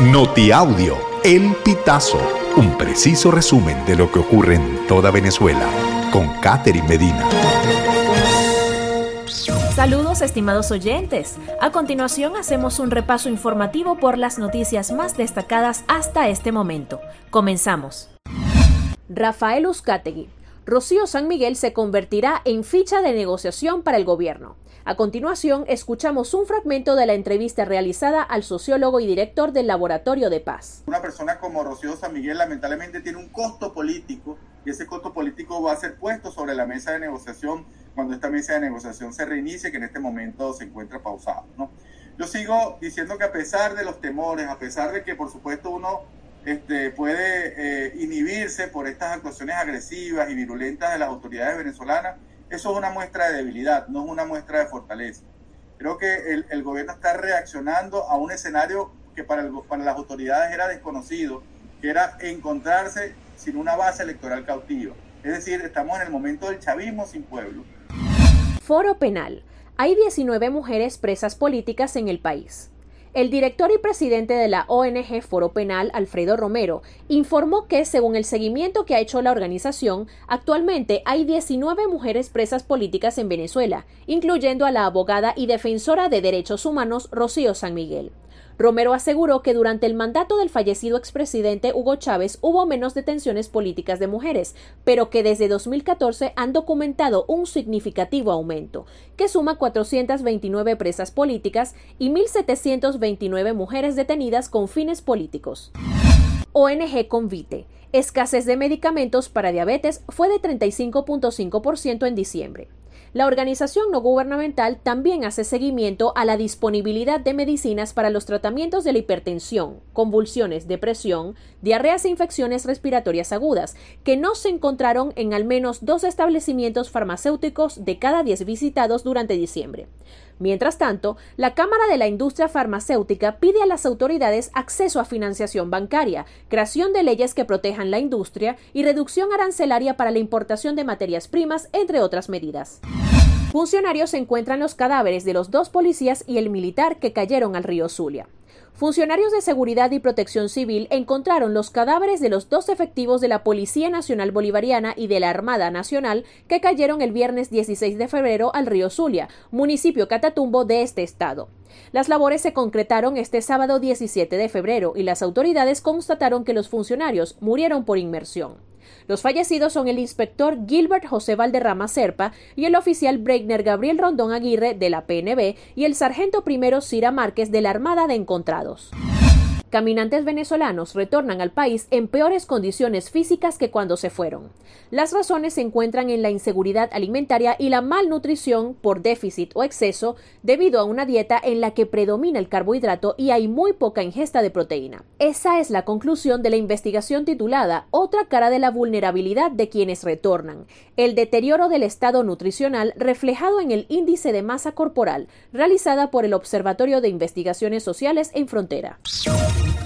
Notiaudio, El Pitazo, un preciso resumen de lo que ocurre en toda Venezuela, con Catherine Medina. Saludos estimados oyentes. A continuación hacemos un repaso informativo por las noticias más destacadas hasta este momento. Comenzamos. Rafael Uzcategui. Rocío San Miguel se convertirá en ficha de negociación para el gobierno. A continuación, escuchamos un fragmento de la entrevista realizada al sociólogo y director del Laboratorio de Paz. Una persona como Rocío San Miguel lamentablemente tiene un costo político y ese costo político va a ser puesto sobre la mesa de negociación cuando esta mesa de negociación se reinicie, que en este momento se encuentra pausado. ¿no? Yo sigo diciendo que a pesar de los temores, a pesar de que por supuesto uno este, puede eh, inhibirse por estas actuaciones agresivas y virulentas de las autoridades venezolanas, eso es una muestra de debilidad, no es una muestra de fortaleza. Creo que el, gobierno está reaccionando a un escenario que para, para las autoridades era desconocido, que era encontrarse sin una base electoral cautiva. Es decir, estamos en el momento del chavismo sin pueblo. Foro Penal. Hay 19 mujeres presas políticas en el país. El director y presidente de la ONG Foro Penal, Alfredo Romero, informó que, según el seguimiento que ha hecho la organización, actualmente hay 19 mujeres presas políticas en Venezuela, incluyendo a la abogada y defensora de derechos humanos Rocío San Miguel. Romero aseguró que durante el mandato del fallecido expresidente Hugo Chávez hubo menos detenciones políticas de mujeres, pero que desde 2014 han documentado un significativo aumento, que suma 429 presas políticas y 1.729 mujeres detenidas con fines políticos. ONG Convite. Escasez de medicamentos para diabetes fue de 35.5% en diciembre. La organización no gubernamental también hace seguimiento a la disponibilidad de medicinas para los tratamientos de la hipertensión, convulsiones, depresión, diarreas e infecciones respiratorias agudas, que no se encontraron en al menos dos establecimientos farmacéuticos de cada 10 visitados durante diciembre. Mientras tanto, la Cámara de la Industria Farmacéutica pide a las autoridades acceso a financiación bancaria, creación de leyes que protejan la industria y reducción arancelaria para la importación de materias primas, entre otras medidas. Funcionarios encuentran los cadáveres de los dos policías y el militar que cayeron al río Zulia. Funcionarios de seguridad y protección civil encontraron los cadáveres de los dos efectivos de la Policía Nacional Bolivariana y de la Armada Nacional que cayeron el viernes 16 de febrero al río Zulia, municipio Catatumbo de este estado. Las labores se concretaron este sábado 17 de febrero y las autoridades constataron que los funcionarios murieron por inmersión. Los fallecidos son el inspector Gilbert José Valderrama Serpa y el oficial Breitner Gabriel Rondón Aguirre de la PNB y el sargento primero Cira Márquez de la Armada de Encontrados. Caminantes venezolanos retornan al país en peores condiciones físicas que cuando se fueron. Las razones se encuentran en la inseguridad alimentaria y la malnutrición por déficit o exceso debido a una dieta en la que predomina el carbohidrato y hay muy poca ingesta de proteína. Esa es la conclusión de la investigación titulada Otra cara de la vulnerabilidad de quienes retornan, el deterioro del estado nutricional reflejado en el índice de masa corporal, realizada por el Observatorio de Investigaciones Sociales en Frontera.